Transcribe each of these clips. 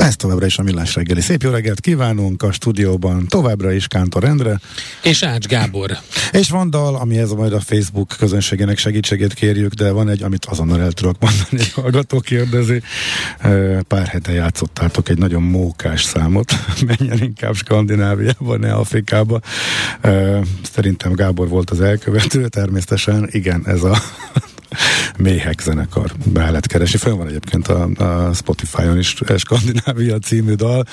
Ez továbbra is a Millás reggeli. Szép jó reggelt kívánunk a stúdióban. Továbbra is Kántor Endre. És Ács Gábor. És van dal, ami ez majd a Facebook közönségének segítségét kérjük, de van egy, amit azonnal el tudok mondani, egy hallgató kérdezi. Pár hete játszottátok egy nagyon mókás számot. Menjen inkább Skandináviába, ne Afrikába. Szerintem Gábor volt az elkövető, természetesen. Igen, ez a méhek zenekar be lehet keresni. Fönn van egyébként a, a Spotify-on is Skandinávia című dal.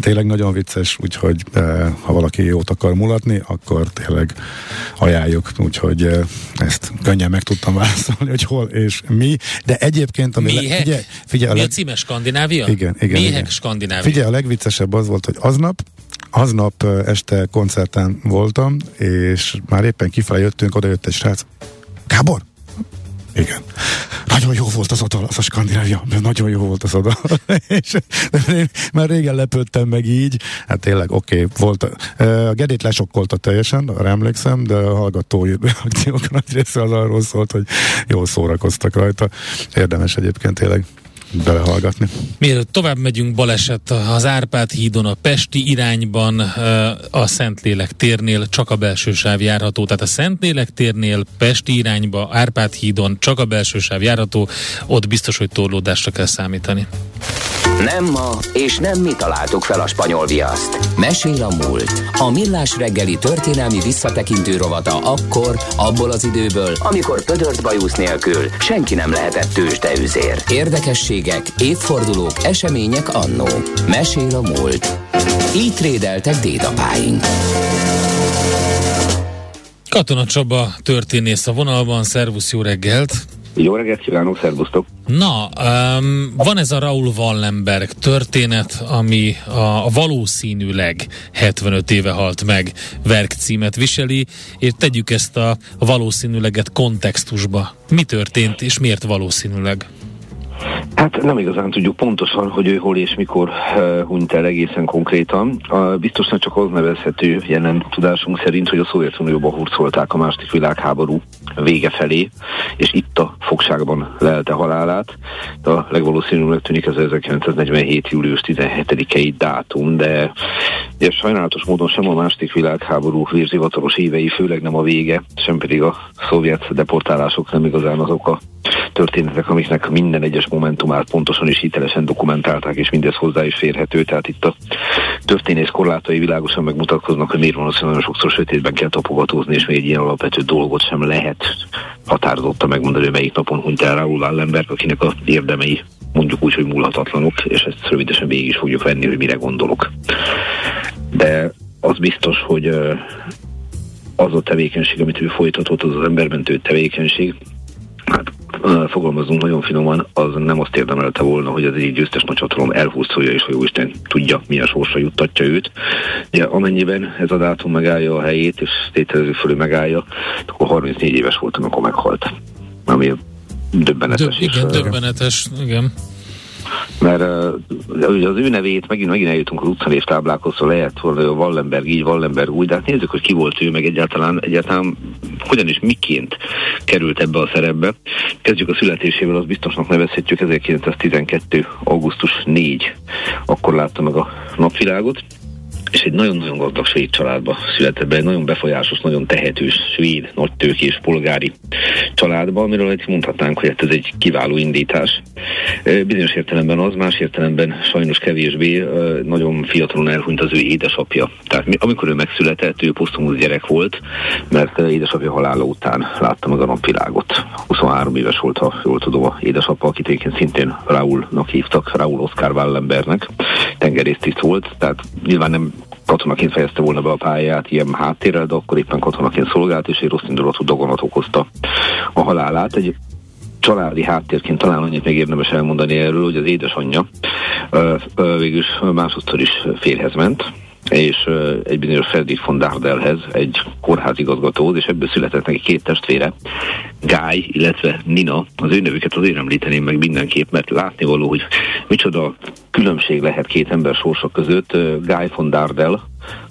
Tényleg nagyon vicces, úgyhogy e, ha valaki jót akar mulatni, akkor tényleg ajánljuk, úgyhogy e, ezt könnyen meg tudtam válaszolni, hogy hol és mi. De egyébként... Ami Méhek? Le, figyelj, figyelj, a leg... Mi a címe Skandinávia? Igen, igen. Méhek igen. Skandinávia. Figyelj, a legviccesebb az volt, hogy aznap aznap este koncerten voltam, és már éppen kifelé jöttünk, oda jött egy srác. Gábor, igen. Nagyon jó volt az oda, az a Skandinávia, nagyon jó volt az oda. és én már régen lepődtem meg így, hát tényleg oké, okay, volt. A Gedét lesokkolta teljesen, arra emlékszem, de a hallgatói reakciók nagy része az arról szólt, hogy jól szórakoztak rajta. Érdemes egyébként tényleg belehallgatni. Mielőtt tovább megyünk, baleset az Árpád hídon a Pesti irányban a Szentlélek térnél csak a belső sáv járható. Tehát a Szentlélek térnél Pesti irányba Árpád hídon csak a belső sáv járható, ott biztos, hogy torlódásra kell számítani. Nem ma, és nem mi találtuk fel a spanyol viaszt. Mesél a múlt. A millás reggeli történelmi visszatekintő rovata akkor, abból az időből, amikor pödört bajusz nélkül senki nem lehetett tőzsdeüzér. Érdekességek, évfordulók, események annó. Mesél a múlt. Így trédeltek dédapáink. Katona Csaba történész a vonalban, szervusz, jó reggelt! Jó reggelt kívánok, szervusztok! Na, um, van ez a Raul Wallenberg történet, ami a, valószínűleg 75 éve halt meg verkcímet viseli, és tegyük ezt a valószínűleget kontextusba. Mi történt, és miért valószínűleg? Hát nem igazán tudjuk pontosan, hogy ő hol és mikor uh, hunyt el egészen konkrétan. Uh, biztosan csak az nevezhető jelen tudásunk szerint, hogy a Szovjetunióban hurcolták a második világháború vége felé, és itt a fogságban lelte halálát. De a legvalószínűleg tűnik ez 1947. július 17-i dátum, de ugye, sajnálatos módon sem a második világháború vérzivataros évei, főleg nem a vége, sem pedig a szovjet deportálások nem igazán azok a történetek, amiknek minden egyes momentumát pontosan és hitelesen dokumentálták, és mindez hozzá is férhető. Tehát itt a történész korlátai világosan megmutatkoznak, hogy miért van az, hogy nagyon sokszor sötétben kell tapogatózni, és még egy ilyen alapvető dolgot sem lehet határozottan megmondani, hogy melyik napon hunyt el Raúl Allenberg, akinek a érdemei mondjuk úgy, hogy múlhatatlanok, és ezt rövidesen végig is fogjuk venni, hogy mire gondolok. De az biztos, hogy az a tevékenység, amit ő folytatott, az az embermentő tevékenység, hát fogalmazunk nagyon finoman, az nem azt érdemelte volna, hogy az egy győztes nagyhatalom elhúzolja, és hogy Isten tudja, milyen sorsra juttatja őt. De amennyiben ez a dátum megállja a helyét, és tételező fölül megállja, akkor 34 éves volt, amikor meghalt. Ami döbbenetes. Döbb, igen, döbbenetes, igen mert uh, az ő nevét megint, megint eljutunk az utcanévtáblákhoz, hogy lehet volna Wallenberg így, Wallenberg úgy, de hát nézzük, hogy ki volt ő, meg egyáltalán, egyáltalán hogyan és miként került ebbe a szerepbe. Kezdjük a születésével, az biztosnak nevezhetjük 1912. augusztus 4. Akkor látta meg a napvilágot és egy nagyon-nagyon gazdag svéd családba született be, egy nagyon befolyásos, nagyon tehetős svéd, nagy tőkés polgári családba, amiről egy mondhatnánk, hogy hát ez egy kiváló indítás. Bizonyos értelemben az, más értelemben sajnos kevésbé nagyon fiatalon elhunyt az ő édesapja. Tehát amikor ő megszületett, ő posztumusz gyerek volt, mert édesapja halála után látta meg a napvilágot. 23 éves volt, ha jól tudom, a édesapa, akit egyébként szintén Raúlnak hívtak, Raúl Oscar Wallenbergnek, tengerésztiszt volt, tehát nyilván nem katonaként fejezte volna be a pályát ilyen háttérrel, de akkor éppen katonaként szolgált, és egy rossz indulatú dogonat okozta a halálát. Egy családi háttérként talán annyit még érdemes elmondani erről, hogy az édesanyja végül másodszor is férhez ment, és egy bizonyos Fredrik von Dardelhez, egy kórházigazgatóhoz, és ebből született neki két testvére, Guy, illetve Nina. Az ő nevüket azért említeném meg mindenképp, mert látnivaló, hogy micsoda különbség lehet két ember sorsa között. Guy von Dardel,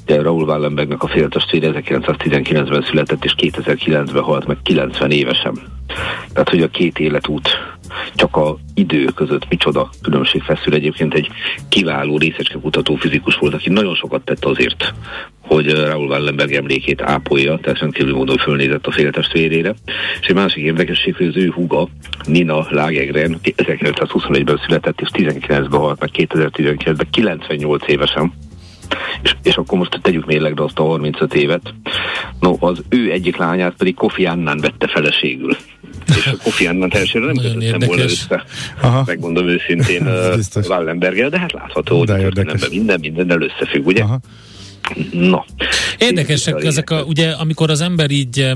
ugye Raúl Wallenbergnek a féltestvére 1919-ben született, és 2009-ben halt meg 90 évesen. Tehát, hogy a két életút csak a idő között micsoda különbség feszül. Egyébként egy kiváló részecskekutató fizikus volt, aki nagyon sokat tett azért, hogy Raúl Wallenberg emlékét ápolja, tehát rendkívül módon fölnézett a féltestvérére. És egy másik érdekesség, hogy az ő huga, Nina Lagergren 1921-ben született, és 19-ben halt meg 2019-ben 98 évesen. És, és akkor most tegyük mérlegre azt a 35 évet. No, az ő egyik lányát pedig Kofi Annan vette feleségül és a Kofi Annan elsőre nem kötöttem volna össze. Aha. Megmondom őszintén Wallenberggel, de hát látható, hogy minden mindennel összefügg, ugye? Aha. Na. Érdekesek ezek, a, ugye, amikor az ember így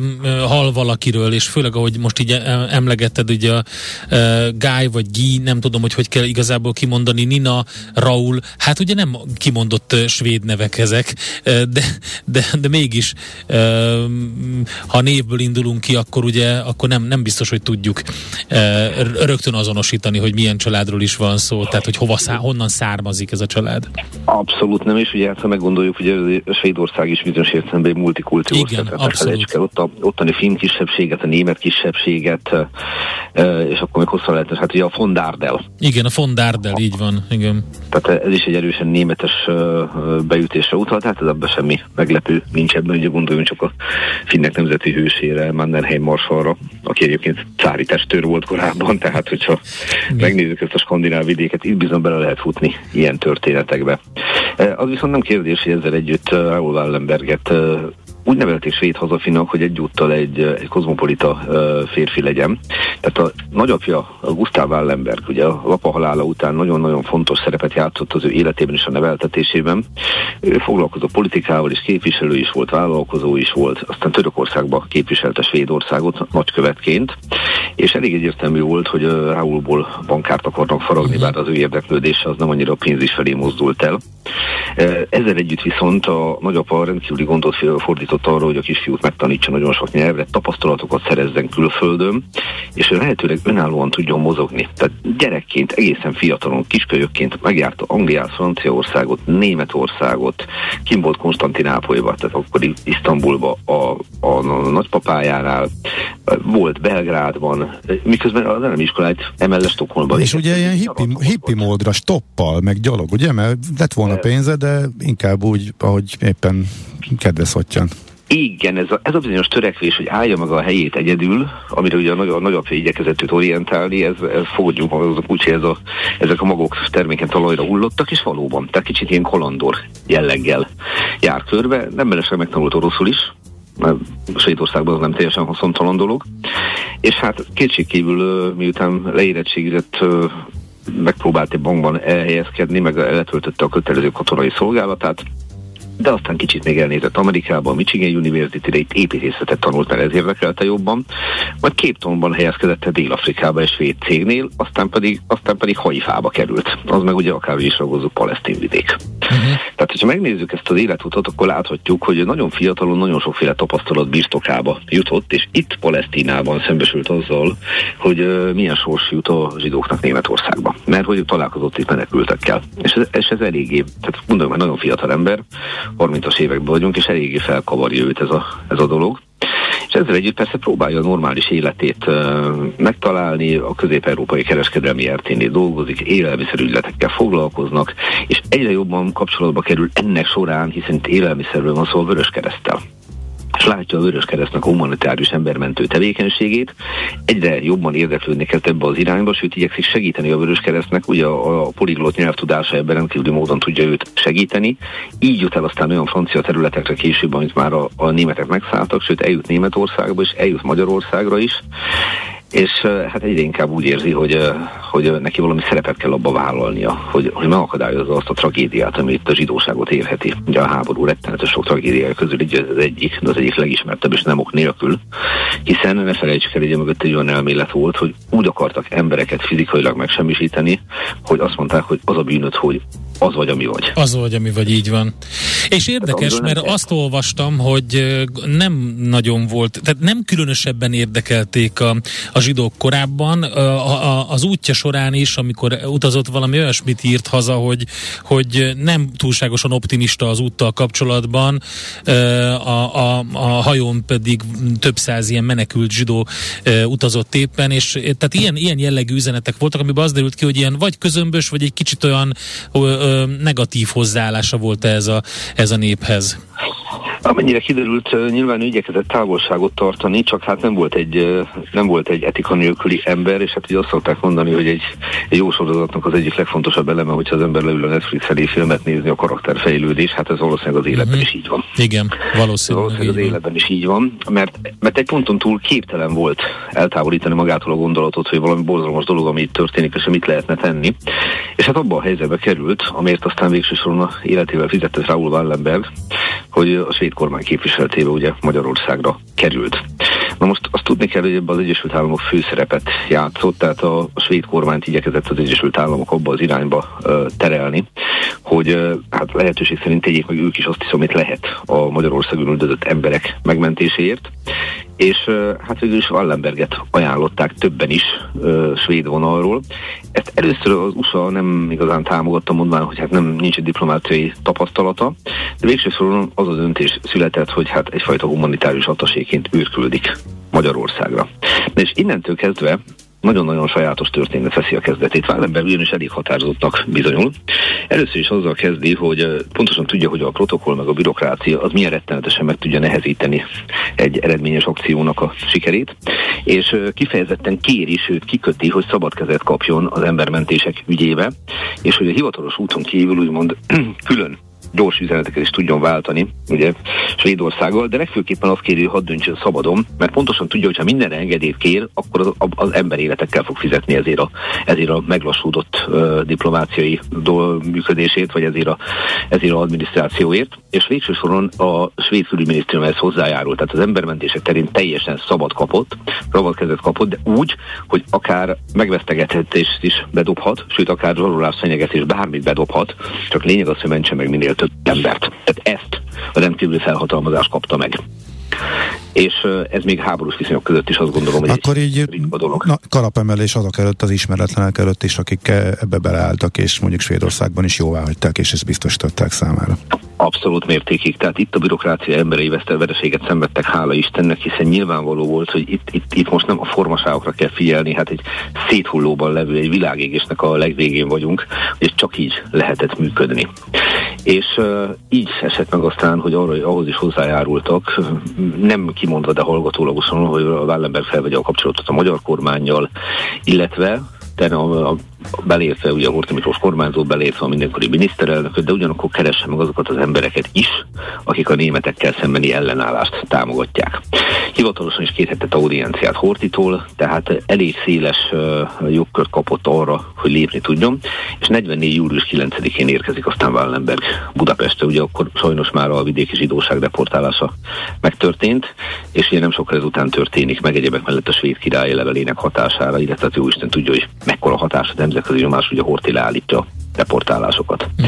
hal valakiről, és főleg ahogy most így emlegetted, ugye a uh, Guy vagy Guy, nem tudom, hogy hogy kell igazából kimondani, Nina, Raul, hát ugye nem kimondott svéd nevek ezek, uh, de, de, de mégis, uh, ha névből indulunk ki, akkor ugye, akkor nem, nem biztos, hogy tudjuk rögtön azonosítani, hogy milyen családról is van szó, tehát hogy hova szá, honnan származik ez a család. Abszolút nem, és ugye hát, ha meggondoljuk, hogy Svédország is bizonyos értelemben egy Igen, abszolút. El, ott a, ottani finn kisebbséget, a német kisebbséget, és akkor még hosszan lehetne, hát ugye a Fondardel. Igen, a Fondardel, így van, igen. Tehát ez is egy erősen németes beütésre utalt, hát ez abban semmi meglepő nincs ebben, ugye gondoljunk csak a finnek nemzeti hősére, Mannerheim marsalra, aki egyébként cári testőr volt korábban, tehát hogyha Igen. megnézzük ezt a skandináv vidéket, itt bizony bele lehet futni ilyen történetekbe. Az viszont nem kérdés, hogy ezzel együtt Raúl Wallenberget úgy nevelték svéd hazafinak, hogy egyúttal egy, egy kozmopolita férfi legyen. Tehát a nagyapja, a Gustav Wallenberg, ugye a apa halála után nagyon-nagyon fontos szerepet játszott az ő életében és a neveltetésében. Ő foglalkozott politikával is, képviselő is volt, vállalkozó is volt, aztán Törökországba képviselte Svédországot nagykövetként, és elég egyértelmű volt, hogy Raúlból bankárt akarnak faragni, bár az ő érdeklődése az nem annyira a pénz is felé mozdult el. Ezzel együtt viszont a nagyapa rendkívüli gondot fordított arra, hogy a kisfiút megtanítsa nagyon sok nyelvre, tapasztalatokat szerezzen külföldön, és lehetőleg önállóan tudjon mozogni. Tehát gyerekként, egészen fiatalon, kiskölyökként megjárta Angliát, Franciaországot, Németországot, kim volt Konstantinápolyba, tehát akkor Isztambulba a, a, a nagypapájánál, volt Belgrádban, miközben az elemi iskoláit emellett Stockholmban. És ugye ilyen hippi, hippi módra, stoppal, meg gyalog, ugye? Mert lett volna pénze, de inkább úgy, ahogy éppen kedves hottyan. Igen, ez a, ez a bizonyos törekvés, hogy állja meg a helyét egyedül, amire ugye a, nagy, a nagyapja igyekezett őt orientálni, ez, ez fogadjunk magazok úgy, hogy ez a, ezek a magok terméken talajra hullottak, és valóban, tehát kicsit ilyen kolandor jelleggel jár körbe, nem belesen megtanult oroszul is, mert Svédországban az nem teljesen haszontalan dolog. És hát kétségkívül miután leérettségizett megpróbált egy bankban elhelyezkedni, meg eltöltötte a kötelező katonai szolgálatát, de aztán kicsit még elnézett Amerikába, a Michigan University-re, itt építészetet tanult, mert ez érdekelte jobban, majd Képtonban helyezkedett el Dél-Afrikába egy svéd cégnél, aztán pedig, aztán pedig Haifába került. Az meg ugye akár is ragozzuk palesztin vidék. Uh-huh. Tehát, hogyha megnézzük ezt az életutat, akkor láthatjuk, hogy nagyon fiatalon nagyon sokféle tapasztalat birtokába jutott, és itt Palesztinában szembesült azzal, hogy uh, milyen sors jut a zsidóknak Németországba. Mert hogy találkozott itt menekültekkel. És ez, és ez eléggé, tehát mondom, hogy nagyon fiatal ember, 30-as években vagyunk, és eléggé felkavarja őt ez a, ez a dolog. És ezzel együtt persze próbálja a normális életét uh, megtalálni, a közép-európai kereskedelmi RT-nél dolgozik, élelmiszerügyletekkel foglalkoznak, és egyre jobban kapcsolatba kerül ennek során, hiszen itt élelmiszerről van szó a Vörös és látja a Vörös Keresztnek humanitárius embermentő tevékenységét, egyre jobban érdeklődni kell ebbe az irányba, sőt igyekszik segíteni a Vörös Keresztnek, ugye a, a poliglot nyelvtudása ebben rendkívüli módon tudja őt segíteni, így jut el aztán olyan francia területekre később, amit már a, a németek megszálltak, sőt eljut Németországba, és eljut Magyarországra is, és hát egyre inkább úgy érzi, hogy, hogy neki valami szerepet kell abba vállalnia, hogy, hogy megakadályozza azt a tragédiát, ami itt a zsidóságot érheti. Ugye a háború rettenetes sok tragédiája közül így az egyik, de az egyik legismertebb, és nem ok nélkül, hiszen ne felejtsük el, hogy mögött egy olyan elmélet volt, hogy úgy akartak embereket fizikailag megsemmisíteni, hogy azt mondták, hogy az a bűnöd, hogy az vagy, ami vagy. Az vagy, ami vagy, így van. És érdekes, mert azt olvastam, hogy nem nagyon volt, tehát nem különösebben érdekelték a, a zsidók korábban. A, a, az útja során is, amikor utazott valami olyasmit írt haza, hogy, hogy nem túlságosan optimista az úttal kapcsolatban, a, a, a hajón pedig több száz ilyen menekült zsidó utazott éppen, és tehát ilyen, ilyen jellegű üzenetek voltak, amiben az derült ki, hogy ilyen vagy közömbös, vagy egy kicsit olyan negatív hozzáállása volt ez a, ez a néphez. Amennyire kiderült, nyilván ő igyekezett távolságot tartani, csak hát nem volt egy, nem volt egy etika nélküli ember, és hát ugye azt szokták mondani, hogy egy, egy jó sorozatnak az egyik legfontosabb eleme, hogyha az ember leül a Netflix elé filmet nézni, a karakterfejlődés, hát ez valószínűleg az életben uh-huh. is így van. Igen, valószínűleg. Valószínűleg az életben is így van, mert, mert egy ponton túl képtelen volt eltávolítani magától a gondolatot, hogy valami borzalmas dolog, ami itt történik, és mit lehetne tenni. És hát abban a helyzetbe került, amért aztán végső a életével fizetett Raúl Wallenberg, hogy a svéd kormány képviseletébe ugye Magyarországra került. Na most azt tudni kell, hogy ebben az Egyesült Államok főszerepet játszott, tehát a, svéd kormányt igyekezett az Egyesült Államok abba az irányba uh, terelni, hogy uh, hát lehetőség szerint tegyék meg ők is azt hiszem, amit lehet a Magyarországon üldözött emberek megmentéséért, és hát végül is Wallenberget ajánlották többen is uh, svéd vonalról. Ezt először az USA nem igazán támogatta, mondván, hogy hát nem nincs egy diplomáciai tapasztalata, de végső soron az a döntés született, hogy hát egyfajta humanitárius ataséként űrküldik Magyarországra. De és innentől kezdve nagyon-nagyon sajátos történet veszi a kezdetét. Wallenberg ugyanis elég határozottnak bizonyul. Először is azzal kezdi, hogy pontosan tudja, hogy a protokoll meg a bürokrácia az milyen rettenetesen meg tudja nehezíteni egy eredményes akciónak a sikerét, és kifejezetten kéri, sőt kiköti, hogy szabad kezet kapjon az embermentések ügyébe, és hogy a hivatalos úton kívül úgymond külön gyors üzeneteket is tudjon váltani, ugye Svédországgal, de legfőképpen azt kéri, hogy hadd döntsön szabadon, mert pontosan tudja, hogy ha minden engedélyt kér, akkor az, az ember életekkel fog fizetni ezért a, ezért a meglassúdott uh, diplomáciai do, működését, vagy ezért a, ezért a adminisztrációért, és végső soron a svéd külügyminisztérium ehhez hozzájárult, tehát az embermentések terén teljesen szabad kapott, szabad kezet kapott, de úgy, hogy akár megvesztegethetést is bedobhat, sőt akár zsarolás fenyegetés bármit bedobhat, csak lényeg az, hogy mentse meg minél több embert. Tehát ezt a rendkívüli felhatalmazást kapta meg és ez még háborús viszonyok között is azt gondolom, hogy Akkor így dolog. Na, kalapemelés azok előtt, az ismeretlenek előtt is, akik ebbe beleálltak, és mondjuk Svédországban is jóvá hagyták, és ezt biztosították számára. Abszolút mértékig. Tehát itt a bürokrácia emberei vesztevereséget szenvedtek, hála Istennek, hiszen nyilvánvaló volt, hogy itt, itt, itt most nem a formaságokra kell figyelni, hát egy széthullóban levő, egy világégésnek a legvégén vagyunk, és csak így lehetett működni. És uh, így esett meg aztán, hogy arra, ahhoz is hozzájárultak, nem kimondva, de hallgatólagosan, hogy a Wallenberg felvegye a kapcsolatot a magyar kormányjal, illetve a, a belépve ugye a Horthy kormányzó, belépve a mindenkori miniszterelnököt, de ugyanakkor keresse meg azokat az embereket is, akik a németekkel szembeni ellenállást támogatják. Hivatalosan is kérhetett audienciát Hortitól, tehát elég széles jogkört kapott arra, hogy lépni tudjon, és 44. július 9-én érkezik aztán Wallenberg Budapestre, ugye akkor sajnos már a vidéki zsidóság deportálása megtörtént, és ugye nem sokkal ezután történik meg egyebek mellett a svéd király levelének hatására, illetve az Isten tudja, hogy mekkora hatása nemzetközi nyomás, ugye Horti leállítja deportálásokat. Mm.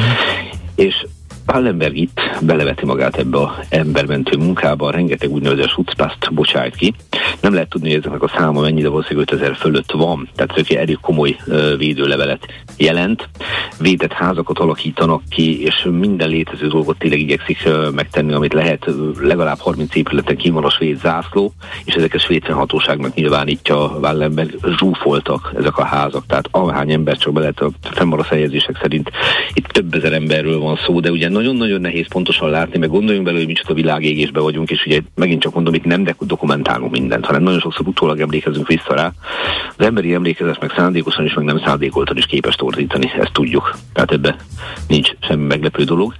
És Pallenberg itt beleveti magát ebbe a embermentő munkába, rengeteg úgynevezett schutzpaszt bocsájt ki. Nem lehet tudni, hogy ezeknek a száma mennyire valószínűleg 5000 fölött van, tehát ez elég komoly védőlevelet jelent. Védett házakat alakítanak ki, és minden létező dolgot tényleg igyekszik megtenni, amit lehet. Legalább 30 épületen kín van a svéd zászló, és ezeket svéd hatóságnak nyilvánítja Wallenberg. Zsúfoltak ezek a házak, tehát ahány ember csak be lehet a fennmaradt szerint itt több ezer emberről van szó, de ugye nagyon-nagyon nehéz pontosan látni, meg gondoljunk bele, hogy micsoda világégésbe vagyunk, és ugye megint csak mondom, itt nem dokumentálunk mindent, hanem nagyon sokszor utólag emlékezünk vissza rá. Az emberi emlékezet meg szándékosan is, meg nem szándékoltan is képes torzítani, ezt tudjuk. Tehát ebbe nincs semmi meglepő dolog.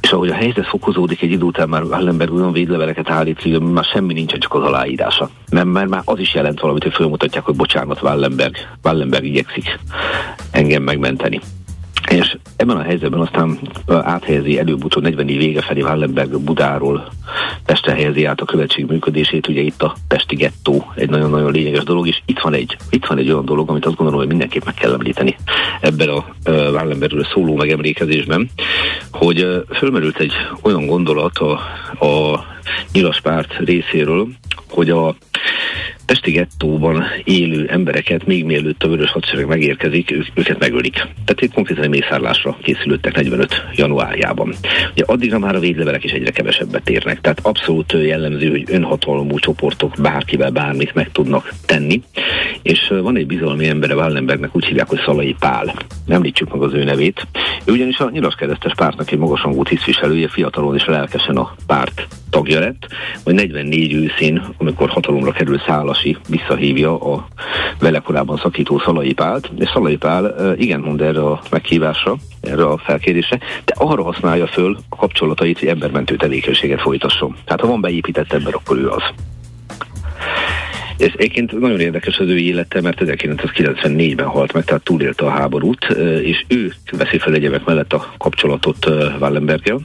És ahogy a helyzet fokozódik, egy idő után már Wallenberg olyan védleveleket állít, hogy már semmi nincsen, csak az aláírása. Mert, mert már az is jelent valamit, hogy fölmutatják, hogy bocsánat, Wallenberg, Wallenberg igyekszik engem megmenteni. És ebben a helyzetben aztán áthelyezi előbb-utóbb 40 év vége felé Wallenberg Budáról Pestre helyezi át a követség működését, ugye itt a Pesti gettó egy nagyon-nagyon lényeges dolog, és itt van egy, itt van egy olyan dolog, amit azt gondolom, hogy mindenképp meg kell említeni ebben a Wallenbergről szóló megemlékezésben, hogy fölmerült egy olyan gondolat a, a nyilaspárt részéről, hogy a Pesti gettóban élő embereket még mielőtt a vörös hadsereg megérkezik, ők, őket megölik. Tehát itt konkrétan mészárlásra készülöttek 45 januárjában. Ugye addigra már a védlevelek is egyre kevesebbet érnek, tehát abszolút jellemző, hogy önhatalmú csoportok bárkivel bármit meg tudnak tenni. És van egy bizalmi embere Wallenbergnek, úgy hívják, hogy Szalai Pál. Említsük meg az ő nevét. Ő ugyanis a nyilaskeresztes pártnak egy magasrangú tisztviselője, fiatalon és lelkesen a párt tagja lett, vagy 44 őszén, amikor hatalomra kerül Szálasi, visszahívja a vele korábban szakító Szalai Pált, és Szalai Pál igen mond erre a meghívásra, erre a felkérésre, de arra használja föl a kapcsolatait, hogy embermentő tevékenységet folytasson. Tehát ha van beépített ember, akkor ő az. Ez egyébként nagyon érdekes az ő élete, mert 1994-ben halt meg, tehát túlélte a háborút, és ő veszi fel egyebek mellett a kapcsolatot Wallenberggel.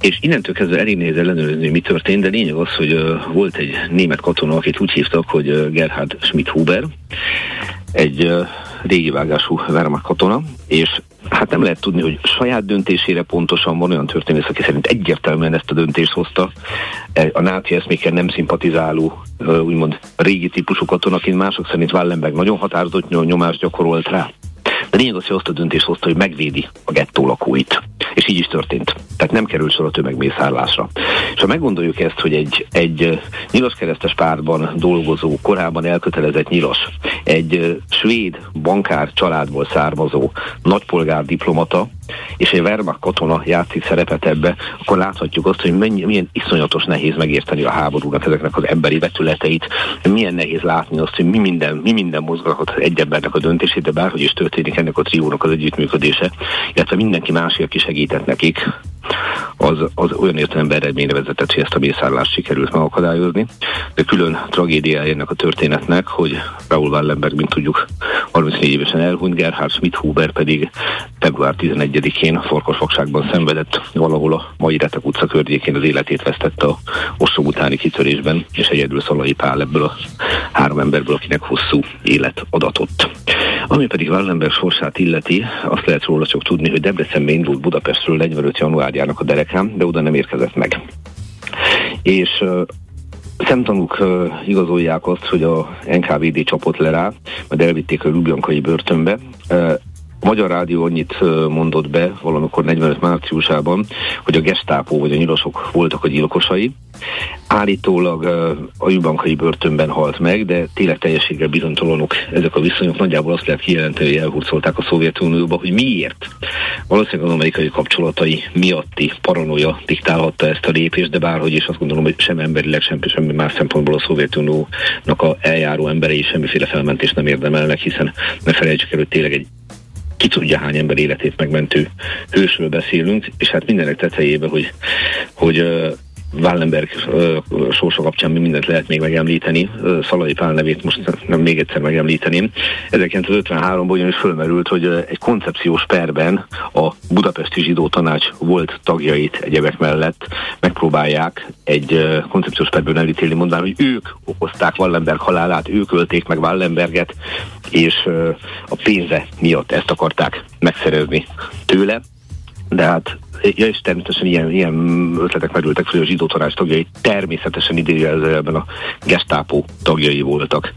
És innentől kezdve elég nehéz ellenőrizni, mi történt, de lényeg az, hogy uh, volt egy német katona, akit úgy hívtak, hogy uh, Gerhard Schmidt-Huber, egy uh, régi vágású Wehrmacht katona, és hát nem lehet tudni, hogy saját döntésére pontosan van olyan történész, aki szerint egyértelműen ezt a döntést hozta. E, a náci eszmékkel nem szimpatizáló, úgymond régi típusú katonaként, mások szerint Wallenberg nagyon határozott nyomást gyakorolt rá. De lényeg az, hogy azt a döntést hozta, hogy megvédi a gettó lakóit. És így is történt. Tehát nem kerül sor a tömegmészárlásra. És ha meggondoljuk ezt, hogy egy, egy nyilaskeresztes párban dolgozó, korábban elkötelezett nyilas, egy svéd bankár családból származó nagypolgár diplomata, és egy Wehrmacht katona játszik szerepet ebbe, akkor láthatjuk azt, hogy mennyi, milyen iszonyatos nehéz megérteni a háborúnak ezeknek az emberi vetületeit, milyen nehéz látni azt, hogy mi minden, mi minden mozgathat egy embernek a döntését, de bárhogy is történik ennek a triónak az együttműködése, illetve mindenki másik, aki segített nekik, az, az olyan értelemben eredményre vezetett, hogy ezt a mészárlást sikerült megakadályozni. De külön tragédiája ennek a történetnek, hogy Raúl Wallenberg, mint tudjuk, 34 évesen elhunyt, Gerhard Schmidt-Huber pedig február 11-én farkasfogságban szenvedett, valahol a mai Retek utca környékén az életét vesztette a ostrom utáni kitörésben, és egyedül Szalai Pál ebből a három emberből, akinek hosszú élet adatott. Ami pedig Wallenberg sorsát illeti, azt lehet róla csak tudni, hogy Debrecenbe indult Budapestről 45. januárjának a derekán, de oda nem érkezett meg. És uh, szemtanúk uh, igazolják azt, hogy a NKVD csapott le rá, majd elvitték a Lubjankai börtönbe. Uh, Magyar Rádió annyit mondott be valamikor 45 márciusában, hogy a gestápó vagy a nyilosok voltak a gyilkosai. Állítólag a Jubankai börtönben halt meg, de tényleg teljességgel bizonytalanok ezek a viszonyok. Nagyjából azt lehet kijelenteni, hogy elhurcolták a Szovjetunióba, hogy miért. Valószínűleg az amerikai kapcsolatai miatti paranoia diktálhatta ezt a lépést, de bárhogy is azt gondolom, hogy sem emberileg, sem semmi más szempontból a Szovjetuniónak a eljáró emberei semmiféle felmentést nem érdemelnek, hiszen ne felejtsük el, hogy tényleg egy ki tudja hány ember életét megmentő hősről beszélünk, és hát mindenek tetejébe, hogy, hogy Wallenberg sorsa kapcsán mi mindent lehet még megemlíteni. Szalai Pál nevét most nem még egyszer megemlíteném. 1953-ban ugyanis fölmerült, hogy egy koncepciós perben a Budapesti Zsidó Tanács volt tagjait egyebek mellett megpróbálják egy koncepciós perből elítélni, mondván, hogy ők okozták Wallenberg halálát, ők ölték meg Wallenberget, és a pénze miatt ezt akarták megszerezni tőle de hát ja, és természetesen ilyen, ilyen ötletek merültek fel, hogy a zsidó tanács tagjai természetesen idézőjelben a gestapo tagjai voltak.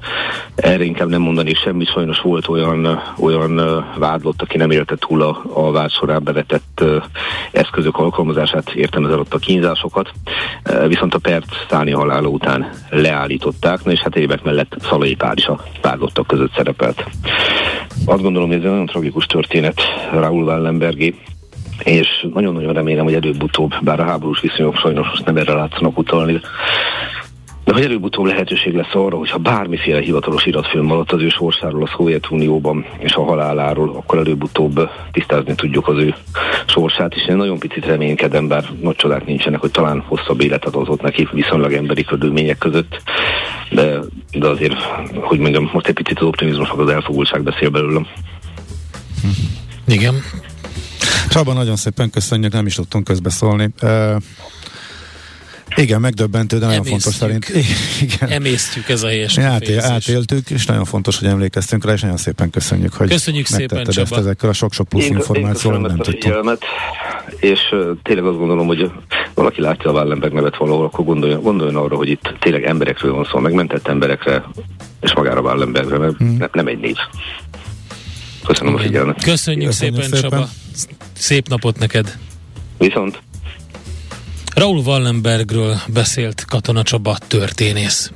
Erre inkább nem mondani semmi, sajnos volt olyan, olyan vádlott, aki nem élte túl a, a vád során bevetett eszközök alkalmazását, értem ezzel ott a kínzásokat, viszont a perc Száni halála után leállították, na és hát évek mellett Szalai Pál is a vádlottak között szerepelt. Azt gondolom, hogy ez egy nagyon tragikus történet Raúl Wallenbergé, és nagyon-nagyon remélem, hogy előbb-utóbb, bár a háborús viszonyok sajnos most nem erre látszanak utalni, de hogy előbb-utóbb lehetőség lesz arra, hogyha bármiféle hivatalos iratfilm maradt az ő sorsáról a Szovjetunióban és a haláláról, akkor előbb-utóbb tisztázni tudjuk az ő sorsát, és én nagyon picit reménykedem, bár nagy csodák nincsenek, hogy talán hosszabb életet adott neki viszonylag emberi körülmények között, de, de azért, hogy mondjam, most egy picit az optimizmus, az elfogultság beszél belőlem. Igen. Csaba, nagyon szépen köszönjük, nem is tudtunk közbeszólni. Uh, igen, megdöbbentő, de nagyon Emésztjük. fontos szerint. Igen. Emésztjük ez a helyes átél, átéltük, és nagyon fontos, hogy emlékeztünk rá, és nagyon szépen köszönjük, hogy Köszönjük szépen, megtetted ezt Csaba. ezekkel a sok-sok plusz Én- én információval, köszönöm nem ezt a tudtunk. figyelmet, és uh, tényleg azt gondolom, hogy valaki látja a Wallenberg nevet valahol, akkor gondoljon, gondoljon arra, hogy itt tényleg emberekről van szó, megmentett emberekre, és magára Wallenbergre, mert Hmm. ne, nem egy név. Köszönöm a Igen. figyelmet. Köszönjük, Köszönjük szépen, szépen. Csaba. Szép napot neked. Viszont Raúl Wallenbergről beszélt Katona Csaba történész.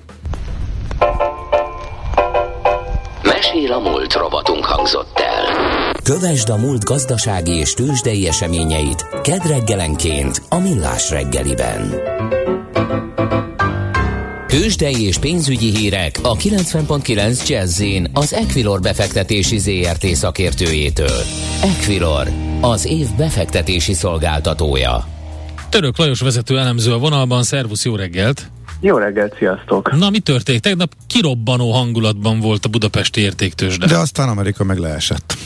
Mesél a múlt robotunk hangzott el. Kövesd a múlt gazdasági és tőzsdei eseményeit kedd reggelenként a Millás reggeliben. Tőzsdei és pénzügyi hírek a 90.9 jazz az Equilor befektetési ZRT szakértőjétől. Equilor, az év befektetési szolgáltatója. Török Lajos vezető elemző a vonalban, szervusz, jó reggelt! Jó reggelt, sziasztok! Na, mi történt? Tegnap kirobbanó hangulatban volt a budapesti értéktősde. De aztán Amerika meg leesett.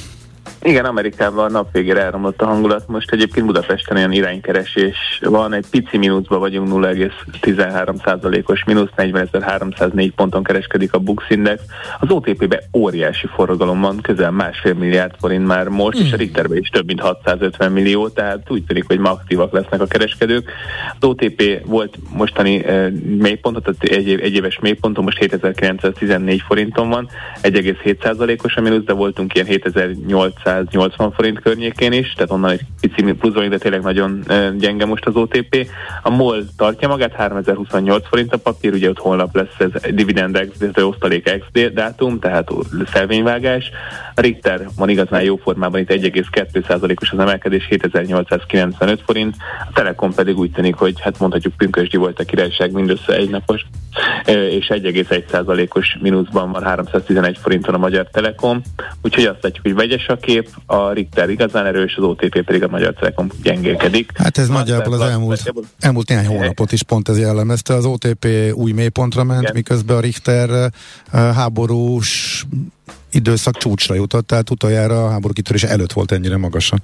Igen, Amerikában a nap végére elromlott a hangulat. Most egyébként Budapesten olyan iránykeresés van, egy pici mínuszban vagyunk, 0,13%-os mínusz, 40.304 ponton kereskedik a Bux Index. Az OTP-be óriási forradalom van, közel másfél milliárd forint már most, mm. és a Richterbe is több mint 650 millió, tehát úgy tűnik, hogy ma aktívak lesznek a kereskedők. Az OTP volt mostani eh, mélypontot, tehát egy, egy éves mélyponton, most 7914 forinton van, 1,7%-os a mínusz, de voltunk ilyen 7880 forint környékén is, tehát onnan egy pici plusz vagyunk, de tényleg nagyon gyenge most az OTP. A MOL tartja magát, 3028 forint a papír, ugye ott holnap lesz ez dividend ez osztalék ex dátum, tehát szelvényvágás. A Richter van igazán jó formában, itt 1,2%-os az emelkedés, 7895 forint. A Telekom pedig úgy tűnik, hogy hát mondhatjuk pünkösdi volt a királyság mindössze egy napos, és 1,1%-os mínuszban van 311 forinton a Magyar Telekom. Úgyhogy azt látjuk, hogy vegyes a kép, a Richter igazán erős, az OTP pedig a Magyar Telekom gyengélkedik. Hát ez nagyjából az elmúlt, elmúlt néhány hónapot is pont ez jellemezte. Az OTP új mélypontra ment, Igen. miközben a Richter eh, háborús időszak csúcsra jutott, tehát utoljára a háború kitörés előtt volt ennyire magasan.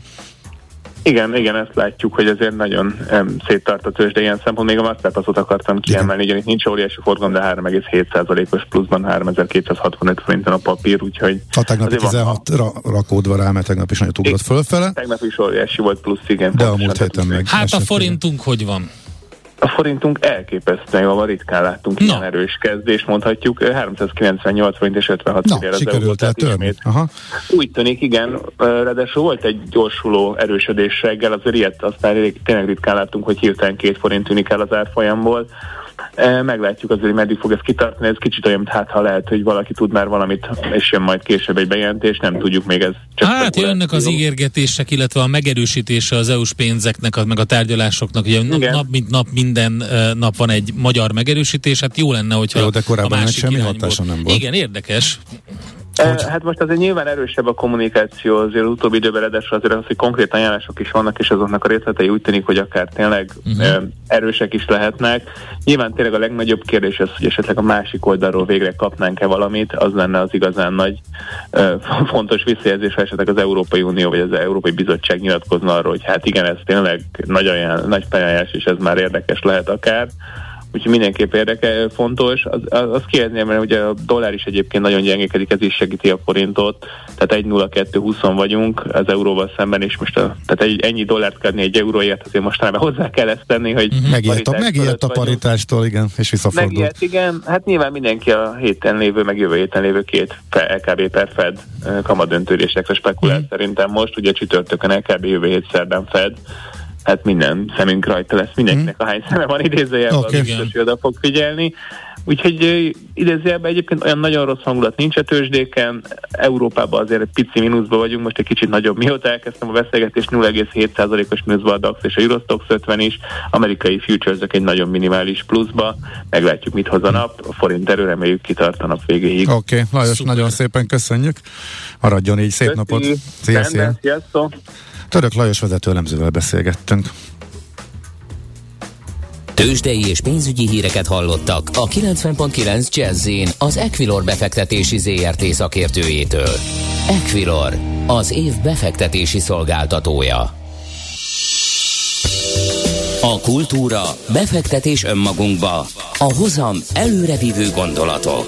Igen, igen, ezt látjuk, hogy azért nagyon um, széttart a tőzsde ilyen szempont. Még a Masterpassot akartam kiemelni, ugyanis nincs óriási forgalom, de 3,7%-os pluszban 3265 forinton a papír, úgyhogy A tegnapi azért van- 16 ra, rakódva rá, mert tegnap is nagyon ugrott fölfele, tegnap is óriási volt plusz, igen. de a múlt héten meg. Hát a forintunk hogy van? A forintunk elképesztően jól van, ritkán láttunk Na. ilyen erős kezdést, mondhatjuk. 398 forint és 56 Na, az sikerült el ismét Aha. Úgy tűnik, igen, ráadásul volt egy gyorsuló erősödés reggel, azért ilyet aztán tényleg ritkán láttunk, hogy hirtelen két forint tűnik el az árfolyamból. E, Meglátjuk azért, hogy meddig fog ez kitartani, ez kicsit olyan, mint hát ha lehet, hogy valaki tud már valamit, és jön majd később egy bejelentés, nem tudjuk még ez. Csak Hát jönnek az ígérgetések, illetve a megerősítése az EU-s pénzeknek, meg a tárgyalásoknak. Ugye nap, Igen. nap mint nap minden uh, nap van egy magyar megerősítés, hát jó lenne, hogyha Jó, de korábban a másik semmi hatása nem volt. Igen, érdekes. E, Hát most azért nyilván erősebb a kommunikáció azért az utóbbi időben, ráadásul azért az, hogy konkrét ajánlások is vannak, és azoknak a részletei úgy tűnik, hogy akár tényleg uh-huh. erősek is lehetnek. Nyilván tényleg a legnagyobb kérdés az, hogy esetleg a másik oldalról végre kapnánk-e valamit, az lenne az igazán nagy fontos visszajelzés, ha esetleg az Európai Unió vagy az Európai Bizottság nyilatkozna arról, hogy hát igen, ez tényleg nagy, ajánl, nagy felajánlás, és ez már érdekes lehet akár. Úgyhogy mindenképp érdekel, fontos. Az, az, az kiezném, mert ugye a dollár is egyébként nagyon gyengékedik, ez is segíti a forintot, tehát 1.02.20 vagyunk az euróval szemben, és most a, tehát egy, ennyi dollárt kell egy euróért, azért mostanában hozzá kell ezt tenni, hogy uh-huh. megijedt, a, megijedt a paritástól, igen, és visszafordult. Megijedt, igen, hát nyilván mindenki a héten lévő, meg jövő héten lévő két LKB per Fed kamadöntődésekre spekulál uh-huh. szerintem most, ugye csütörtökön LKB jövő hét szerdán Fed, hát minden szemünk rajta lesz, mindenkinek a hány szeme van idézőjelben, okay. az biztos, hogy oda fog figyelni. Úgyhogy idézőjelben egyébként olyan nagyon rossz hangulat nincs a tőzsdéken, Európában azért egy pici mínuszban vagyunk, most egy kicsit nagyobb. Mióta elkezdtem a beszélgetést, 0,7%-os mínuszban a DAX és a Eurostox 50 is, amerikai futures egy nagyon minimális pluszba, meglátjuk mit hoz a nap, a forint erő reméljük kitart a nap végéig. Oké, okay, Lajos, Szuper. nagyon szépen köszönjük, maradjon így, szép Köszi. napot! Szia, szia. Sziasztok! Török Lajos vezető elemzővel beszélgettünk. Tőzsdei és pénzügyi híreket hallottak a 90.9 jazz az Equilor befektetési ZRT szakértőjétől. Equilor, az év befektetési szolgáltatója. A kultúra, befektetés önmagunkba, a hozam előrevívő gondolatok.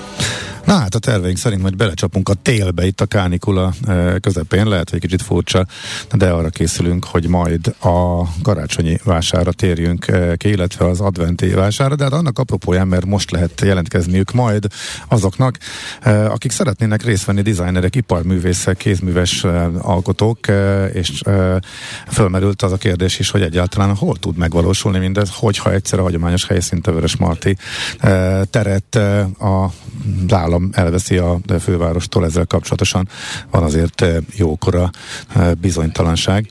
Na hát a terveink szerint majd belecsapunk a télbe itt a kánikula eh, közepén, lehet, hogy kicsit furcsa, de arra készülünk, hogy majd a karácsonyi vására térjünk eh, ki, illetve az adventi vására, de hát annak apropóján, mert most lehet jelentkezniük majd azoknak, eh, akik szeretnének részt venni designerek, iparművészek, kézműves alkotók, és fölmerült az a kérdés is, hogy egyáltalán hol tud megvalósulni mindez, hogyha egyszer a hagyományos helyszínt Vörös Marti teret a állam elveszi a fővárostól ezzel kapcsolatosan. Van azért eh, jókora eh, bizonytalanság.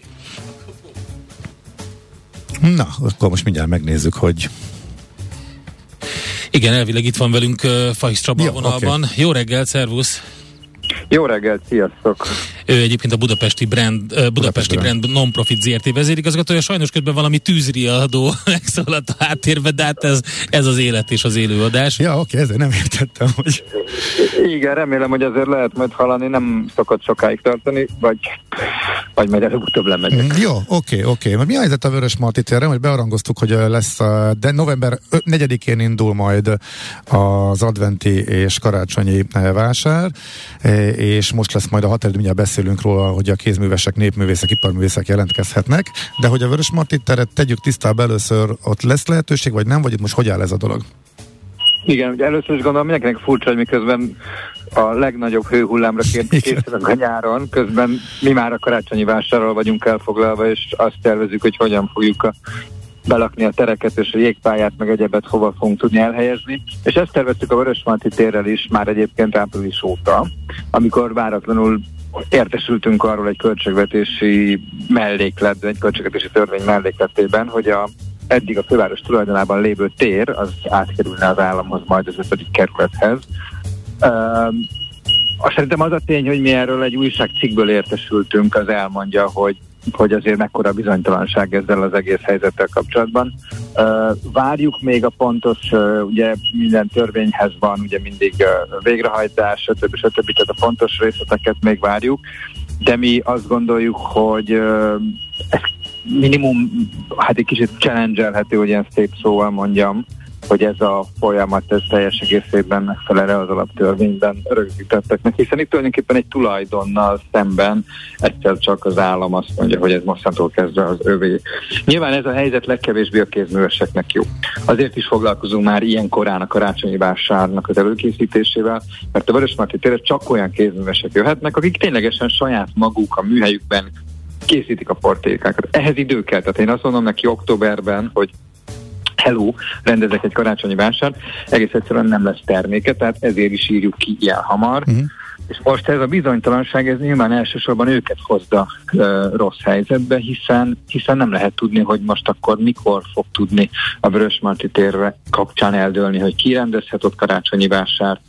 Na, akkor most mindjárt megnézzük, hogy igen, elvileg itt van velünk uh, Fahis Csaba Jó, vonalban. Okay. Jó reggel, szervusz! Jó reggelt, sziasztok! Ő egyébként a Budapesti Brand, Budapesti, Budapesti Brand Non-Profit ZRT vezérigazgatója, sajnos közben valami tűzriadó megszólalt a háttérbe, de hát ez, ez az élet és az élőadás. Ja, oké, ezért nem értettem, hogy... Igen, remélem, hogy azért lehet majd hallani, nem szokott sokáig tartani, vagy, vagy majd előbb-utóbb lemegyek. Mm, jó, oké, oké. Mi a helyzet a Vörös Marti térre, hogy bearangoztuk, hogy lesz, de november 4-én indul majd az adventi és karácsonyi vásár, és most lesz majd a határidő, mindjárt beszélünk róla, hogy a kézművesek, népművészek, iparművészek jelentkezhetnek, de hogy a Vörös Marti teret tegyük tisztába először, ott lesz lehetőség, vagy nem, vagy itt most hogy áll ez a dolog? Igen, ugye először is gondolom mindenkinek furcsa, hogy miközben a legnagyobb hőhullámra készülünk a nyáron, közben mi már a karácsonyi vásárral vagyunk elfoglalva, és azt tervezzük, hogy hogyan fogjuk a belakni a tereket és a jégpályát, meg egyebet hova fogunk tudni elhelyezni. És ezt terveztük a Vörösmarty térrel is már egyébként április óta, amikor váratlanul értesültünk arról egy költségvetési melléklet, egy költségvetési törvény mellékletében, hogy a eddig a főváros tulajdonában lévő tér, az átkerülne az államhoz, majd az ötödik kerülethez. Azt szerintem az a tény, hogy mi erről egy újságcikkből értesültünk, az elmondja, hogy hogy azért mekkora bizonytalanság ezzel az egész helyzettel kapcsolatban. Várjuk még a pontos, ugye minden törvényhez van ugye mindig végrehajtás, stb. stb. Tehát a pontos részleteket még várjuk, de mi azt gondoljuk, hogy ez minimum, hát egy kicsit challenge hogy ilyen szép szóval mondjam, hogy ez a folyamat ez teljes egészében megfelel az alaptörvényben rögzítetteknek, hiszen itt tulajdonképpen egy tulajdonnal szemben egyszer csak az állam azt mondja, hogy ez mostantól kezdve az övé. Nyilván ez a helyzet legkevésbé a kézműveseknek jó. Azért is foglalkozunk már ilyen korán a karácsonyi vásárnak az előkészítésével, mert a Vörösmarty térre csak olyan kézművesek jöhetnek, akik ténylegesen saját maguk a műhelyükben készítik a portékákat. Ehhez idő kell. Tehát én azt mondom neki októberben, hogy hello, rendezek egy karácsonyi vásárt, egész egyszerűen nem lesz terméke, tehát ezért is írjuk ki ilyen hamar. Uh-huh. És most ez a bizonytalanság, ez nyilván elsősorban őket hozza uh, rossz helyzetbe, hiszen, hiszen nem lehet tudni, hogy most akkor mikor fog tudni a Vörösmarty térre kapcsán eldőlni, hogy ki rendezhet ott karácsonyi vásárt,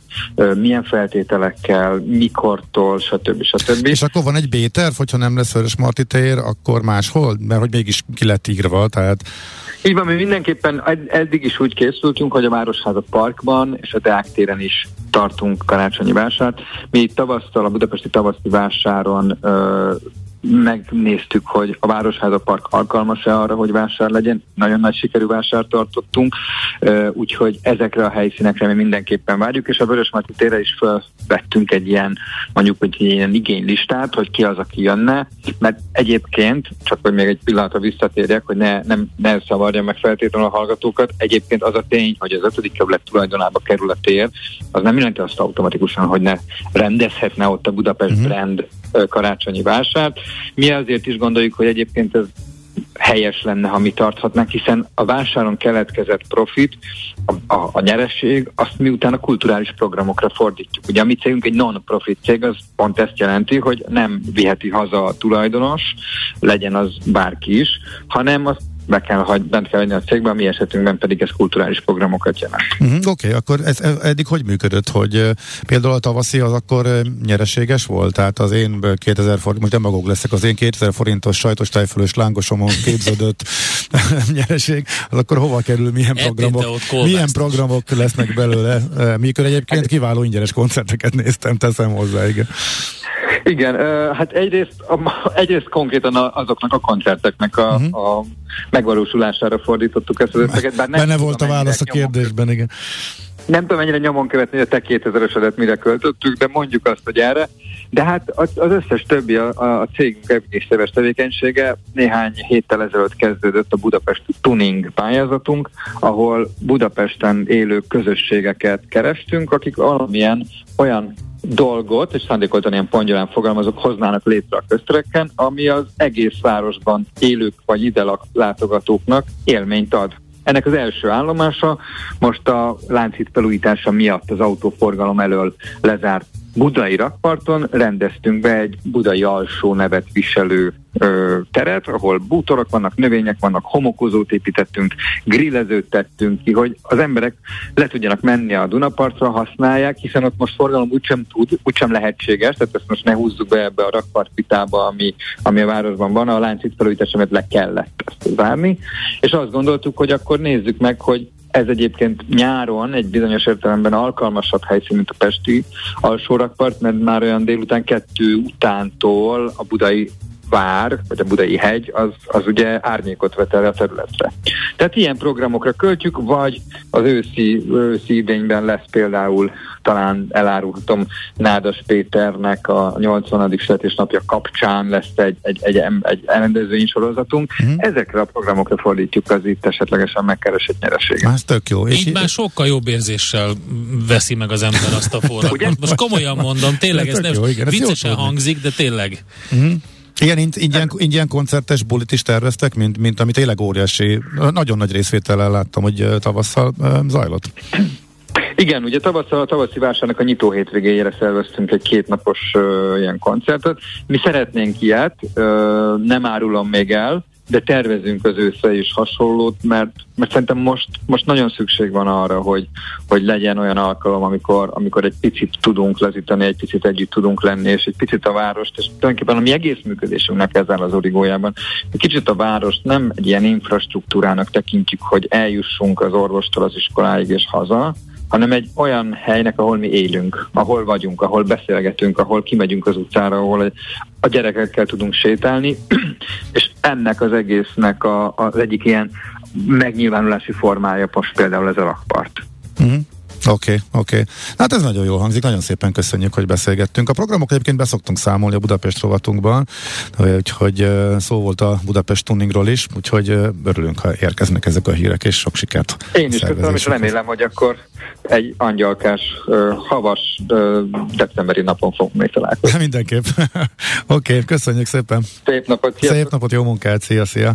milyen feltételekkel, mikortól, stb. stb. És akkor van egy B-terv, hogyha nem lesz Vörösmarty tér, akkor máshol? Mert hogy mégis ki lett írva, tehát így van, mi mindenképpen eddig is úgy készültünk, hogy a Városháza Parkban és a Deák téren is tartunk karácsonyi vásárt. Mi tavasztal, a budapesti tavaszti vásáron ö, megnéztük, hogy a Városháza Park alkalmas-e arra, hogy vásár legyen. Nagyon nagy sikerű vásár tartottunk, úgyhogy ezekre a helyszínekre mi mindenképpen várjuk, és a Vörösmarty térre is felvettünk egy ilyen, mondjuk, hogy egy ilyen igénylistát, hogy ki az, aki jönne, mert egyébként, csak hogy még egy pillanatra visszatérjek, hogy ne, nem, ne szavarjam meg feltétlenül a hallgatókat, egyébként az a tény, hogy az ötödik kerület tulajdonába kerül a tér, az nem jelenti azt automatikusan, hogy ne rendezhetne ott a Budapest uh-huh. brand karácsonyi vásárt. Mi azért is gondoljuk, hogy egyébként ez helyes lenne, ha mi tarthatnánk, hiszen a vásáron keletkezett profit, a, a, a nyeresség, azt miután a kulturális programokra fordítjuk. Ugye a mi cégünk egy non-profit cég, az pont ezt jelenti, hogy nem viheti haza a tulajdonos, legyen az bárki is, hanem azt be kell, hogy bent kell lenni a cégben, mi esetünkben pedig ez kulturális programokat jelent. Uh-huh, Oké, okay, akkor ez eddig hogy működött, hogy uh, például a tavaszi az akkor uh, nyereséges volt? Tehát az én 2000 forint, most demagóg leszek, az én 2000 forintos sajtos tájfölös lángosomon képződött nyereség, az akkor hova kerül, milyen programok, milyen programok lesznek belőle, mikor egyébként kiváló ingyenes koncerteket néztem, teszem hozzá, igen. Igen, hát egyrészt, egyrészt konkrétan azoknak a koncerteknek a, uh-huh. a megvalósulására fordítottuk ezt az összeget. Bár nem Benne volt a válasz a kérdésben, igen. Nem tudom mennyire nyomon követni, hogy a te 2000-esedet mire költöttük, de mondjuk azt, hogy erre. De hát az összes többi a, a cégünk éves tevékenysége néhány héttel ezelőtt kezdődött a Budapest Tuning pályázatunk, ahol Budapesten élő közösségeket kerestünk, akik valamilyen olyan dolgot, és szándékoltan ilyen pongyolán fogalmazok, hoznának létre a köztereken, ami az egész városban élők vagy ide látogatóknak élményt ad. Ennek az első állomása most a Lánchíd felújítása miatt az autóforgalom elől lezárt budai rakparton rendeztünk be egy budai alsó nevet viselő ö, teret, ahol bútorok vannak, növények vannak, homokozót építettünk, grillezőt tettünk ki, hogy az emberek le tudjanak menni a Dunapartra, használják, hiszen ott most forgalom úgysem tud, úgysem lehetséges, tehát ezt most ne húzzuk be ebbe a rakpartpitába, ami, ami a városban van, a láncít felújításomat le kellett ezt zárni, és azt gondoltuk, hogy akkor nézzük meg, hogy ez egyébként nyáron egy bizonyos értelemben alkalmasabb helyszín, mint a Pesti alsórakpart, mert már olyan délután kettő utántól a budai vár, vagy a budai hegy, az, az ugye árnyékot vet el a területre. Tehát ilyen programokra költjük, vagy az őszi, őszi idényben lesz például, talán elárulhatom, Nádas Péternek a 80. születésnapja kapcsán lesz egy, egy, egy, egy elrendezvény sorozatunk. Mm. Ezekre a programokra fordítjuk az itt esetlegesen megkeresett nyereséget. Ez tök jó. És így már sokkal jobb érzéssel veszi meg az ember azt a forradalmat. Most komolyan mondom, tényleg ez, ez nem jó, igen, viccesen hangzik, de tényleg. Mm. Igen, ingyen, ingyen koncertes bulit is terveztek, mint, mint amit tényleg óriási, nagyon nagy részvétellel láttam, hogy tavasszal zajlott. Igen, ugye tavasszal a tavaszi vásárnak a nyitó hétvégéjére szerveztünk egy kétnapos uh, ilyen koncertet. Mi szeretnénk ilyet, uh, nem árulom még el, de tervezünk az őszre is hasonlót, mert, mert szerintem most, most nagyon szükség van arra, hogy, hogy legyen olyan alkalom, amikor, amikor egy picit tudunk lazítani, egy picit együtt tudunk lenni, és egy picit a várost, és tulajdonképpen a mi egész működésünknek ezzel az origójában, egy kicsit a várost nem egy ilyen infrastruktúrának tekintjük, hogy eljussunk az orvostól az iskoláig és haza, hanem egy olyan helynek, ahol mi élünk, ahol vagyunk, ahol beszélgetünk, ahol kimegyünk az utcára, ahol a gyerekekkel tudunk sétálni, és ennek az egésznek a, az egyik ilyen megnyilvánulási formája most például ez a rakpart. Uh-huh. Oké, okay, oké. Okay. Hát ez nagyon jól hangzik, nagyon szépen köszönjük, hogy beszélgettünk. A programok egyébként beszoktunk számolni a Budapest rovatunkban, úgyhogy szó volt a Budapest tuningról is, úgyhogy örülünk, ha érkeznek ezek a hírek, és sok sikert. Én is köszönöm, és remélem, hogy akkor egy angyalkás, havas decemberi napon fogunk még találkozni. Mindenképp. oké, okay, köszönjük szépen. Szép napot. Szia. Szép napot, jó munkát, szia, szia.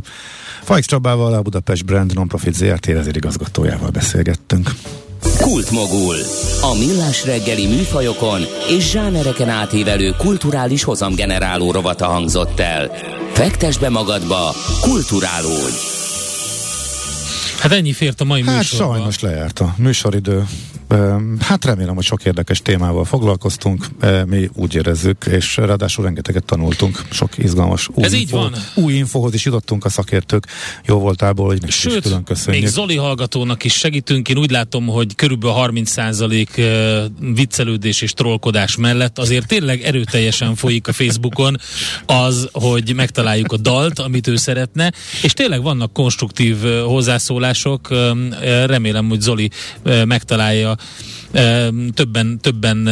Fajks Csabával, a Budapest Brand Nonprofit ZRT igazgatójával beszélgettünk. Kultmogul. A millás reggeli műfajokon és zsánereken átívelő kulturális hozamgeneráló rovata hangzott el. Fektes be magadba, kulturálódj! Hát ennyi fért a mai Hát műsorban. sajnos lejárt a műsoridő. Hát remélem, hogy sok érdekes témával foglalkoztunk, mi úgy érezzük, és ráadásul rengeteget tanultunk, sok izgalmas új, Ez így van. új infóhoz is jutottunk a szakértők jó voltából, hogy nekik is Sőt, külön köszönjük. még Zoli hallgatónak is segítünk. Én úgy látom, hogy körülbelül 30% ö, viccelődés és trollkodás mellett azért tényleg erőteljesen folyik a Facebookon az, hogy megtaláljuk a dalt, amit ő szeretne, és tényleg vannak konstruktív hozzászólások. Remélem, hogy Zoli megtalálja többen, többen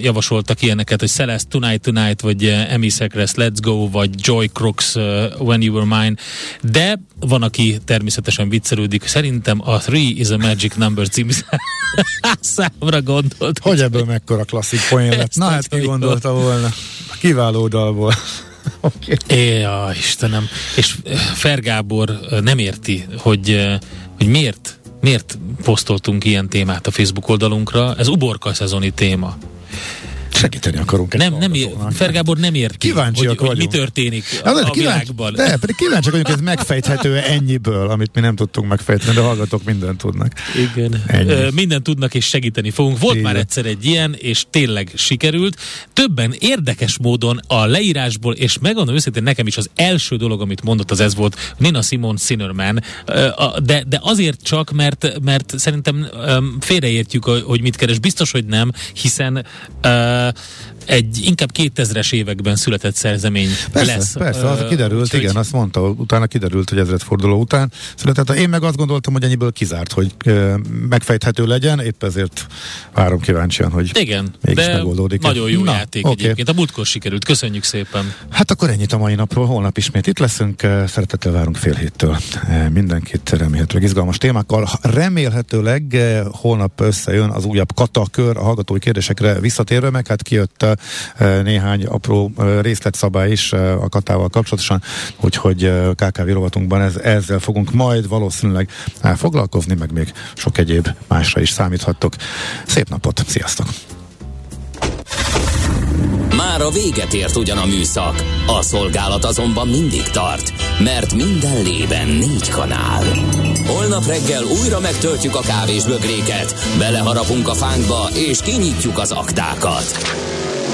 javasoltak ilyeneket, hogy Celeste Tonight Tonight, vagy ö, Emi Seacrest Let's Go, vagy Joy Crooks When You Were Mine, de van, aki természetesen viccelődik. Szerintem a Three is a Magic Number című számra gondolt. Hogy ebből mekkora klasszik poén lett? Na hát ki gondolta volna? A kiváló dalból. Oké. Ja, Istenem. És Fergábor nem érti, hogy, hogy miért, miért posztoltunk ilyen témát a Facebook oldalunkra. Ez uborka szezoni téma. Segíteni akarunk egy Nem, nem, ér. Fergábor nem érti, Kíváncsiak hogy, hogy mi történik a kíváncsi, világban. de pedig kíváncsiak vagyunk, hogy ez megfejthető ennyiből, amit mi nem tudtunk megfejteni, de hallgatók mindent tudnak. Igen. Ennyi. Ö, Mindent tudnak és segíteni fogunk. Volt Így már egyszer egy ilyen, és tényleg sikerült. Többen érdekes módon a leírásból, és megmondom őszintén, nekem is az első dolog, amit mondott, az ez volt, Nina Simon Sinnerman, a- de, de azért csak, mert, mert szerintem félreértjük, a- hogy mit keres. Biztos, hogy nem, hiszen ö, Yeah. Egy inkább 2000-es években született szerzemény Persze, lesz. persze, az Ö, kiderült, úgyhogy- igen, azt mondta, utána kiderült, hogy ezredforduló után született. Én meg azt gondoltam, hogy ennyiből kizárt, hogy ö, megfejthető legyen, épp ezért várom kíváncsian, hogy Igen, mégis de megoldódik. nagyon jó Na, játék oké. egyébként. A múltkor sikerült. Köszönjük szépen. Hát akkor ennyit a mai napról, holnap ismét itt leszünk, szeretettel várunk fél héttől mindenkit remélhetőleg izgalmas témákkal. Remélhetőleg holnap összejön az újabb katakör a hallgatói kérdésekre visszatérve, meg hát kijött néhány apró részletszabály is a katával kapcsolatosan, úgyhogy KKV rovatunkban ez, ezzel fogunk majd valószínűleg foglalkozni, meg még sok egyéb másra is számíthattok. Szép napot, sziasztok! Már a véget ért ugyan a műszak, a szolgálat azonban mindig tart, mert minden lében négy kanál. Holnap reggel újra megtöltjük a kávés bögréket, beleharapunk a fánkba és kinyitjuk az aktákat.